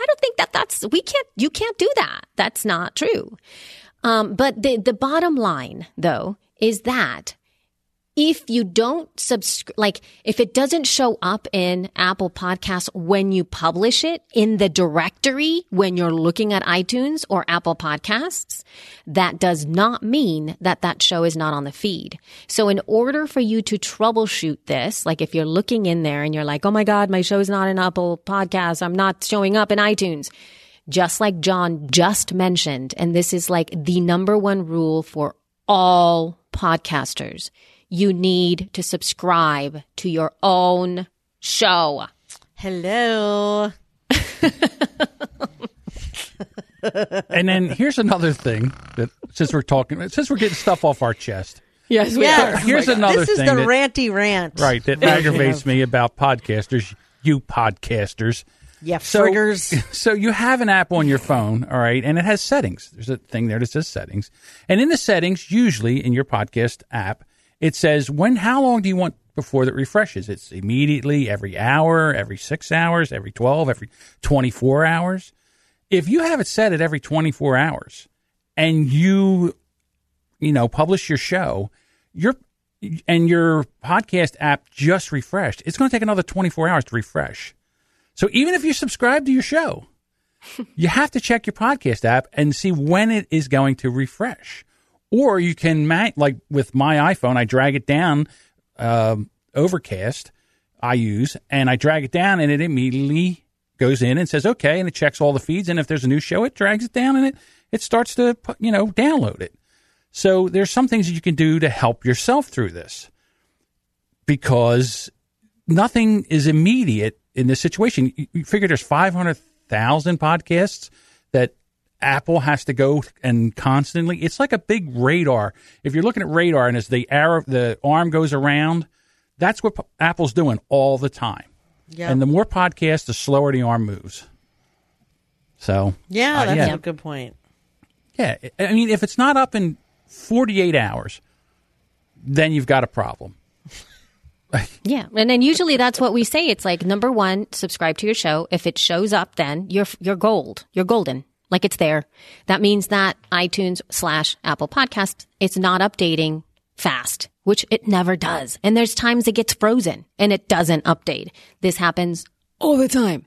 I don't think that that's, we can't, you can't do that. That's not true. Um, but the, the bottom line though is that if you don't subscribe, like if it doesn't show up in Apple Podcasts when you publish it in the directory when you're looking at iTunes or Apple Podcasts, that does not mean that that show is not on the feed. So in order for you to troubleshoot this, like if you're looking in there and you're like, oh my God, my show's not in Apple Podcasts, I'm not showing up in iTunes. Just like John just mentioned, and this is like the number one rule for all podcasters you need to subscribe to your own show. Hello. [LAUGHS] and then here's another thing that since we're talking, since we're getting stuff off our chest, Yes, we Yeah. are. Oh here's another This is thing the that, ranty rant. right that aggravates me about podcasters. You podcasters. Yeah, So, friggers. [LAUGHS] so you have an app on your phone, all right, and it has settings. There's a thing there that says settings, and in the settings, usually in your podcast app, it says when, how long do you want before that refreshes? It's immediately, every hour, every six hours, every twelve, every twenty-four hours. If you have it set at every twenty-four hours, and you, you know, publish your show, your and your podcast app just refreshed, it's going to take another twenty-four hours to refresh. So even if you subscribe to your show, [LAUGHS] you have to check your podcast app and see when it is going to refresh. Or you can, like with my iPhone, I drag it down, um, Overcast, I use, and I drag it down and it immediately goes in and says, okay, and it checks all the feeds. And if there's a new show, it drags it down and it, it starts to, you know, download it. So there's some things that you can do to help yourself through this because nothing is immediate in this situation. You, you figure there's 500,000 podcasts that Apple has to go and constantly. It's like a big radar. If you're looking at radar and as the arrow, the arm goes around, that's what Apple's doing all the time. Yeah. And the more podcasts, the slower the arm moves. So Yeah, uh, that's yeah. a good point. yeah, I I mean, if it's not up in 48 hours, then you've got a problem. [LAUGHS] Yeah, and then usually that's what we say. It's like number one, subscribe to your show. If it shows up, then you're you're gold. You're golden. Like it's there. That means that iTunes slash Apple Podcast it's not updating fast, which it never does. And there's times it gets frozen and it doesn't update. This happens all the time.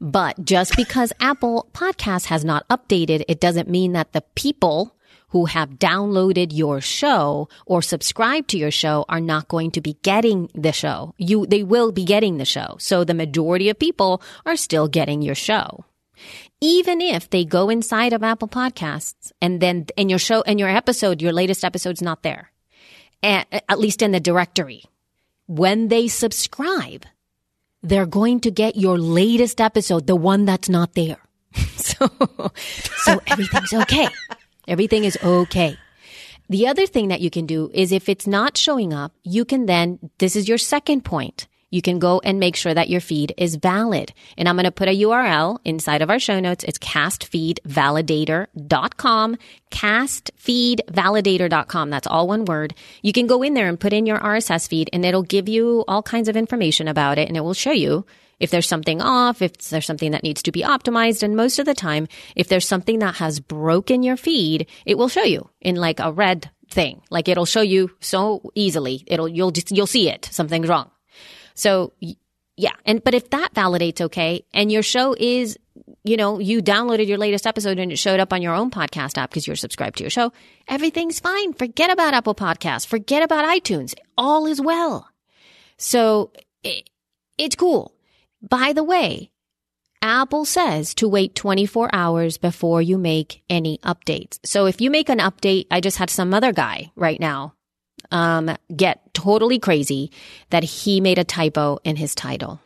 But just because Apple Podcast has not updated, it doesn't mean that the people who have downloaded your show or subscribed to your show are not going to be getting the show. You, they will be getting the show. So the majority of people are still getting your show. Even if they go inside of Apple Podcasts and then in your show and your episode, your latest episode's not there, at, at least in the directory. When they subscribe, they're going to get your latest episode, the one that's not there. [LAUGHS] so, so everything's okay. Everything is okay. The other thing that you can do is if it's not showing up, you can then, this is your second point. You can go and make sure that your feed is valid. And I'm going to put a URL inside of our show notes. It's castfeedvalidator.com, castfeedvalidator.com. That's all one word. You can go in there and put in your RSS feed and it'll give you all kinds of information about it and it will show you if there's something off, if there's something that needs to be optimized. And most of the time, if there's something that has broken your feed, it will show you in like a red thing. Like it'll show you so easily. It'll, you'll just, you'll see it. Something's wrong. So yeah. And, but if that validates okay and your show is, you know, you downloaded your latest episode and it showed up on your own podcast app because you're subscribed to your show, everything's fine. Forget about Apple Podcasts. Forget about iTunes. All is well. So it, it's cool. By the way, Apple says to wait 24 hours before you make any updates. So if you make an update, I just had some other guy right now um, get totally crazy that he made a typo in his title.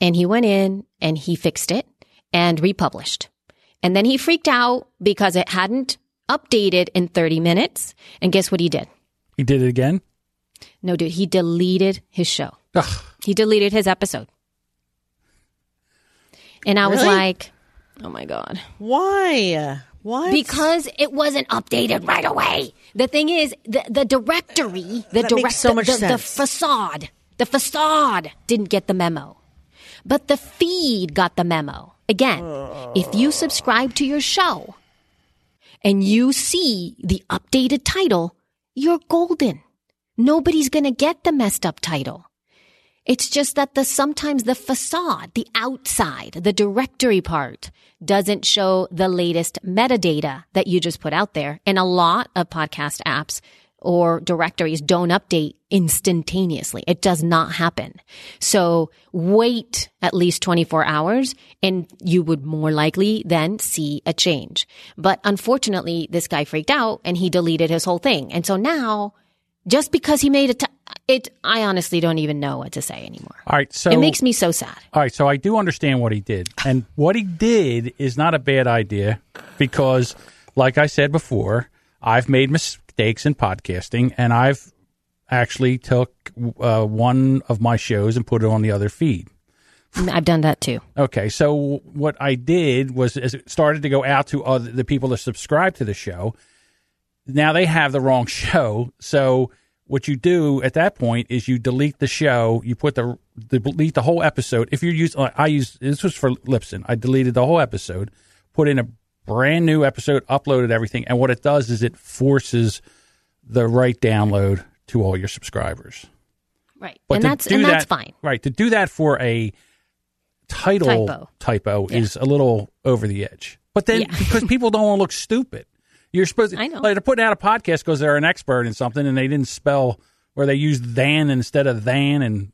And he went in and he fixed it and republished. And then he freaked out because it hadn't updated in 30 minutes. And guess what he did? He did it again. No, dude, he deleted his show. Ugh. He deleted his episode. And I was like, oh my God. Why? What? Because it wasn't updated right away. The thing is, the, the directory, the direct, so the, the facade, the facade didn't get the memo, but the feed got the memo. Again, if you subscribe to your show and you see the updated title, you're golden. Nobody's going to get the messed up title. It's just that the sometimes the facade, the outside, the directory part doesn't show the latest metadata that you just put out there. And a lot of podcast apps or directories don't update instantaneously. It does not happen. So wait at least 24 hours and you would more likely then see a change. But unfortunately, this guy freaked out and he deleted his whole thing. And so now just because he made a t- it, I honestly don't even know what to say anymore. All right, so It makes me so sad. All right, so I do understand what he did. And what he did is not a bad idea because, like I said before, I've made mistakes in podcasting and I've actually took uh, one of my shows and put it on the other feed. I've done that too. Okay, so what I did was as it started to go out to other, the people that subscribe to the show. Now they have the wrong show, so what you do at that point is you delete the show. You put the, the delete the whole episode. If you're using, I use this was for Libsyn. I deleted the whole episode, put in a brand new episode, uploaded everything, and what it does is it forces the right download to all your subscribers. Right. But and that's and that's that- fine. Right. To do that for a title Typo. typo Yeah. is a little over the edge. But then Yeah. because people don't want to look stupid. You're supposed to, I know. like they're putting out a podcast because they're an expert in something and they didn't spell where they used than instead of than and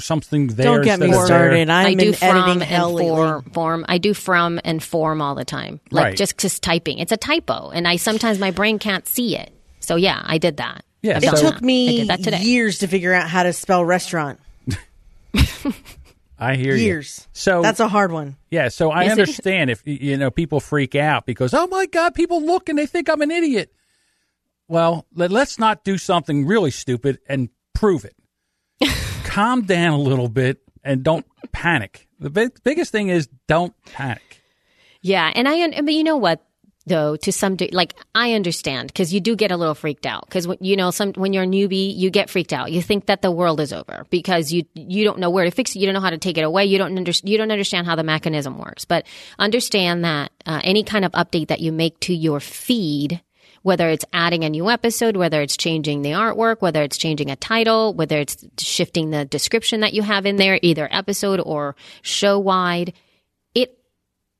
something there. Don't get me of started. there. I'm I do in from editing and hell lately. form, form. I do from and form all the time. Like Right. just just typing. It's a typo, and I sometimes my brain can't see it. So yeah, I did that. Yeah, I've It took that. Me that years to figure out how to spell restaurant. [LAUGHS] I hear you. Years. So That's a hard one. yeah, so I it is. understand if you know people freak out because oh my god, people look and they think I'm an idiot. Well, let, let's not do something really stupid and prove it. [LAUGHS] Calm down a little bit and don't panic. The big, biggest thing is don't panic. Yeah, and I, but you know what though, to some de- like I understand because you do get a little freaked out because you know some when you're a newbie you get freaked out. You think that the world is over because you you don't know where to fix it. You don't know how to take it away. You don't under, you don't understand how the mechanism works. But understand that uh, any kind of update that you make to your feed. Whether it's adding a new episode, whether it's changing the artwork, whether it's changing a title, whether it's shifting the description that you have in there, either episode or show wide,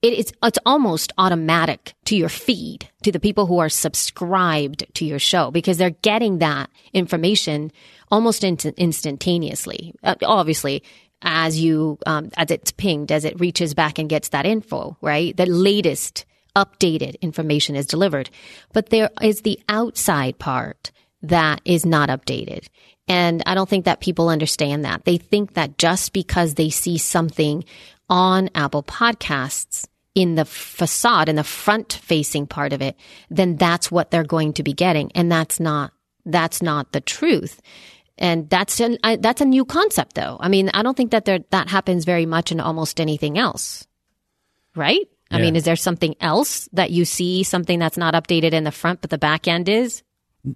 it is it's almost automatic to your feed to the people who are subscribed to your show because they're getting that information almost instant, instantaneously. Uh, obviously as you um, as it's pinged as it reaches back and gets that info right? The latest updated information is delivered. But there is the outside part that is not updated. And I don't think that people understand that. They think that just because they see something on Apple Podcasts in the facade, in the front facing part of it, then that's what they're going to be getting. And that's not, that's not the truth. And that's an, I, that's a new concept though. I mean, I don't think that there, that happens very much in almost anything else. Right? I Yeah. mean, is there something else that you see, something that's not updated in the front, but the back end is?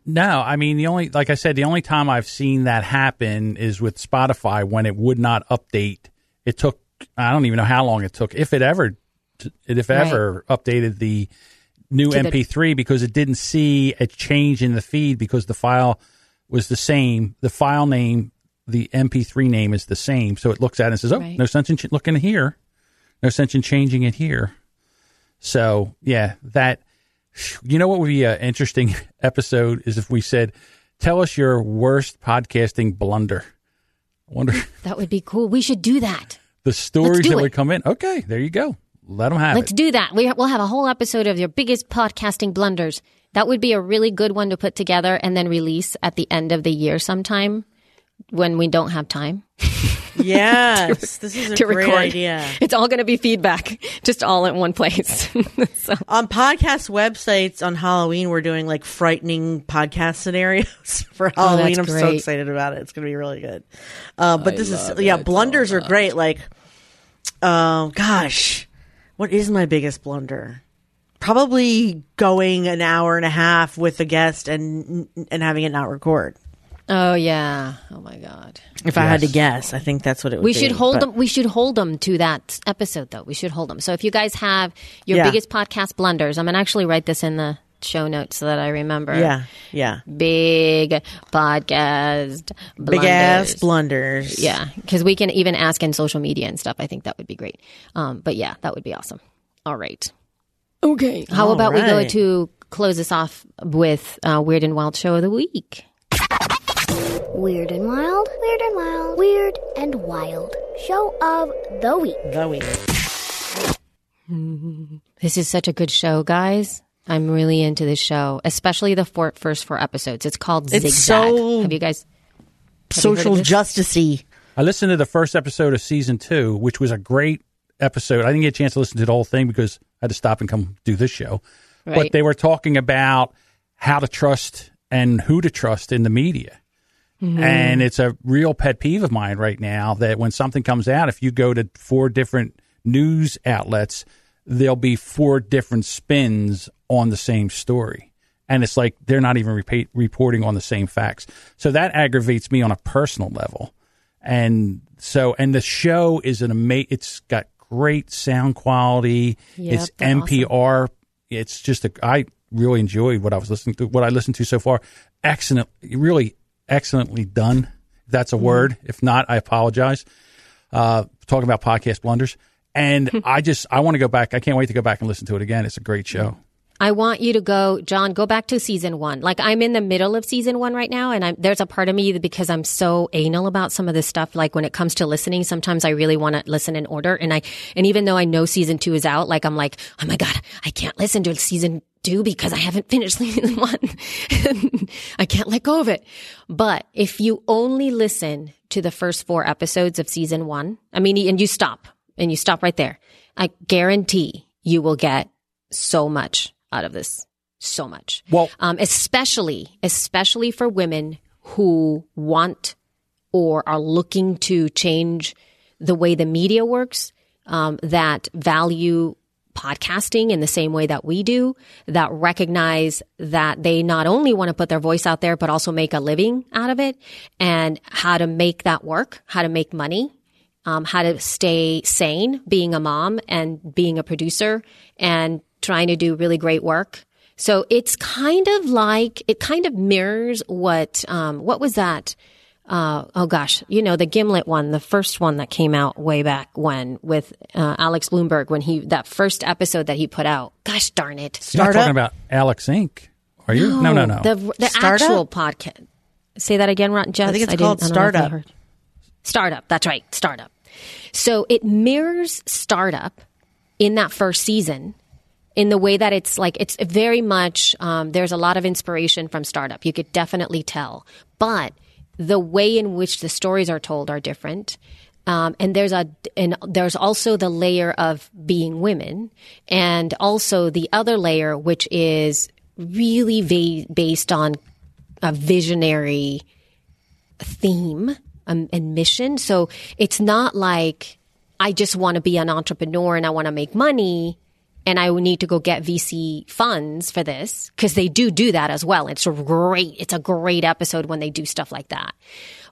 No, I mean the only like I said, the only time I've seen that happen is with Spotify when it would not update. It took I don't even know how long it took, if it ever, if Right. ever updated the new To MP3 because it didn't see a change in the feed because the file was the same. The file name, the MP3 name is the same, so it looks at it and says, "Oh, Right. no sense in ch- looking here, no sense in changing it here." So yeah, that you know what would be an interesting [LAUGHS] episode is if we said, "Tell us your worst podcasting blunder." I wonder That would be cool. We should do that. [LAUGHS] the stories that it. would come in. Okay, there you go. Let them have Let's it. do that. We, we'll have a whole episode of your biggest podcasting blunders. That would be a really good one to put together and then release at the end of the year sometime when we don't have time [LAUGHS] Yes, [LAUGHS] this is a to great record. idea. It's all going to be feedback, [LAUGHS] just all in one place. so, On podcast websites on Halloween, we're doing like frightening podcast scenarios for Halloween. I'm so Oh, excited about it. It's going to be really good. Uh, but this is, yeah, blunders are great. Like, um, gosh, what is my biggest blunder? Probably going an hour and a half with a guest and and having it not record. oh yeah. Oh my God. If I had to guess, I think that's what it would We be. should hold but- them. We should hold them to that episode, though. We should hold them. So if you guys have your Yeah. biggest podcast blunders, I'm gonna actually write this in the show notes so that I remember. Yeah, yeah. Big podcast. Big ass blunders. Yeah, because we can even ask in social media and stuff. I think that would be great. Um, but yeah, that would be awesome. All right. Okay. How All about we go to close this off with uh, Weird and Wild Show of the Week? Weird and Wild, Weird and Wild, Weird and Wild. Show of the week. The week. [LAUGHS] This is such a good show, guys. I'm really into this show, especially the four, first four episodes. It's called It's Zigzag. so Have you guys? Have Social of justicey. I listened to the first episode of season two, which was a great episode. I didn't get a chance to listen to the whole thing because I had to stop and come do this show. But they were talking about how to trust and who to trust in the media. Mm-hmm. And it's a real pet peeve of mine right now that when something comes out, if you go to four different news outlets, there'll be four different spins on the same story. And it's like they're not even repa- reporting on the same facts. So that aggravates me on a personal level. And so, and the show is an amazing, it's got great sound quality. Yep, it's they're awesome. NPR. It's just a, I really enjoyed what I was listening to, what I listened to so far. Excellent, really excellently done. That's Mm-hmm. a word. If not, I apologize. Uh, talking about podcast blunders. And [LAUGHS] I just, I want to go back. I can't wait to go back and listen to it again. It's a great show. I want you to go, John, go back to season one. Like I'm in the middle of season one right now. And I'm, there's a part of me that because I'm so anal about some of this stuff. Like when it comes to listening, sometimes I really want to listen in order. And I, and even though I know season two is out, like I'm like, oh my God, I can't listen to season two because I haven't finished [LAUGHS] season one. [LAUGHS] I can't let go of it. But if you only listen to the first four episodes of season one, I mean, and you stop and you stop right there, I guarantee you will get so much out of this. So much. Well- um, especially, especially for women who want or are looking to change the way the media works, um, that value podcasting in the same way that we do, that recognize that they not only want to put their voice out there, but also make a living out of it and how to make that work, how to make money, um, how to stay sane being a mom and being a producer and trying to do really great work. So it's kind of like, it kind of mirrors what, um, what was that? Uh, oh gosh, you know, the Gimlet one, the first one that came out way back when with, uh, Alex Blumberg when he, that first episode that he put out. Gosh darn it. You're not talking about Alex Inc. Are you? No, no, no. The, the actual podcast. Say that again, Ron. Jess? I think it's didn't- called I don't know if I Startup. Startup. That's right. Startup. So it mirrors Startup in that first season in the way that it's like it's very much um, there's a lot of inspiration from Startup. You could definitely tell, but the way in which the stories are told are different. Um, and there's a and there's also the layer of being women, and also the other layer which is really va- based on a visionary theme um, and mission. So it's not like I just want to be an entrepreneur and I want to make money and I need to go get VC funds for this because they do do that as well. It's a great, it's a great episode when they do stuff like that.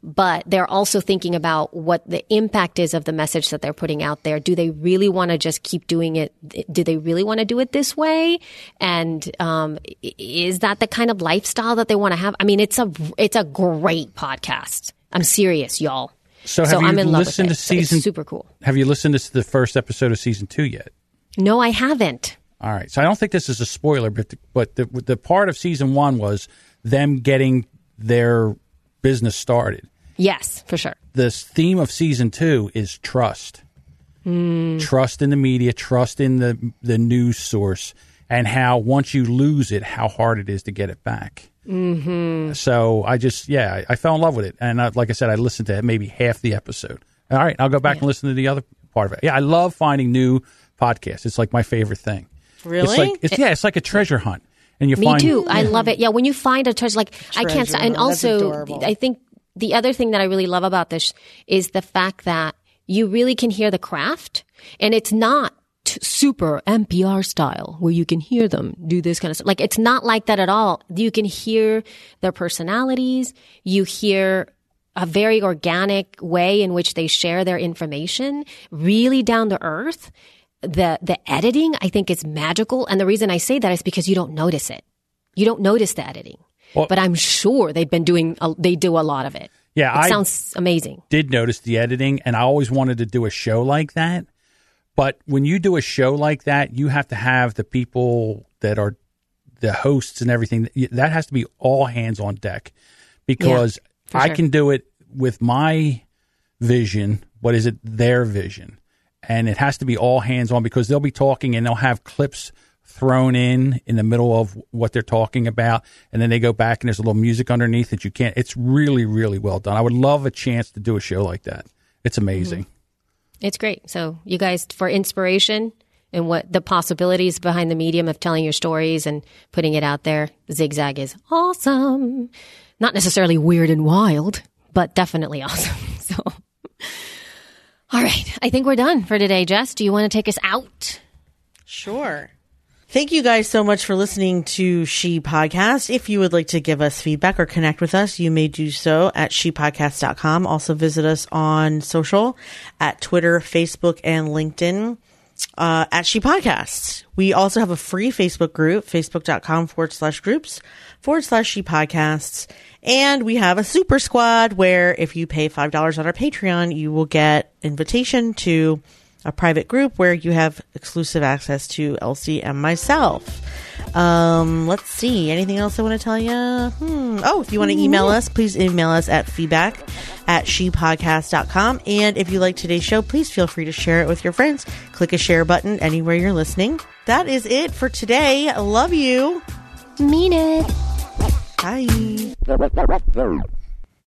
But they're also thinking about what the impact is of the message that they're putting out there. Do they really want to just keep doing it? Do they really want to do it this way? And um, is that the kind of lifestyle that they want to have? I mean, it's a it's a great podcast. I'm serious, y'all. So have I'm you in love with to it. So it's season- super cool. Have you listened to the first episode of season two yet? No, I haven't. All right. So I don't think this is a spoiler, but the, but the, the part of season one was them getting their business started. Yes, for sure. This theme of season two is trust. Hmm. Trust in the media, trust in the the news source, and how once you lose it, how hard it is to get it back. Mm-hmm. So I just yeah, I, I fell in love with it, and I, like I said, I listened to maybe half the episode. All right, I'll go back and listen to the other part of it. Yeah, I love finding new podcasts. It's like my favorite thing. Really? It's like it's, yeah, it's like a treasure hunt, and you Me find too. I love it. Yeah, when you find a treasure, like I can't. Treasure And also. I think the other thing that I really love about this is the fact that you really can hear the craft, and it's not super NPR style where you can hear them do this kind of stuff. Like it's not like that at all. You can hear their personalities. You hear a very organic way in which they share their information, really down to earth. The the editing I think is magical, and the reason I say that is because you don't notice it. You don't notice the editing. Well- but I'm sure they've been doing, a, they do a lot of it. Yeah, It I sounds amazing. did notice the editing, and I always wanted to do a show like that. But when you do a show like that, you have to have the people that are the hosts and everything. That has to be all hands on deck because for I sure. can do it with my vision. What is it? Their vision. And it has to be all hands on because they'll be talking and they'll have clips thrown in in the middle of what they're talking about. And then they go back and there's a little music underneath that you can't. It's really, really well done. I would love a chance to do a show like that. It's mm-hmm. amazing. It's great. So, you guys, for inspiration and what the possibilities behind the medium of telling your stories and putting it out there, Zigzag is awesome. Not necessarily weird and wild, but definitely [LAUGHS] awesome. So, all right. I think we're done for today, Jess. Do you want to take us out? Sure. Thank you guys so much for listening to She Podcast. If you would like to give us feedback or connect with us, you may do so at shepodcast.com. Also visit us on social at Twitter, Facebook, and LinkedIn uh, at She Podcasts. We also have a free Facebook group, facebook.com forward slash groups forward slash She Podcasts. And we have a super squad where if you pay $5 on our Patreon, you will get invitation to a private group where you have exclusive access to Elsie and myself. Um, let's see. Anything else I want to tell you? Hmm. Oh, if you want to email us, please email us at feedback at shepodcast.com. And if you like today's show, please feel free to share it with your friends. Click a share button anywhere you're listening. That is it for today. I love you. Mean it. Bye. [LAUGHS]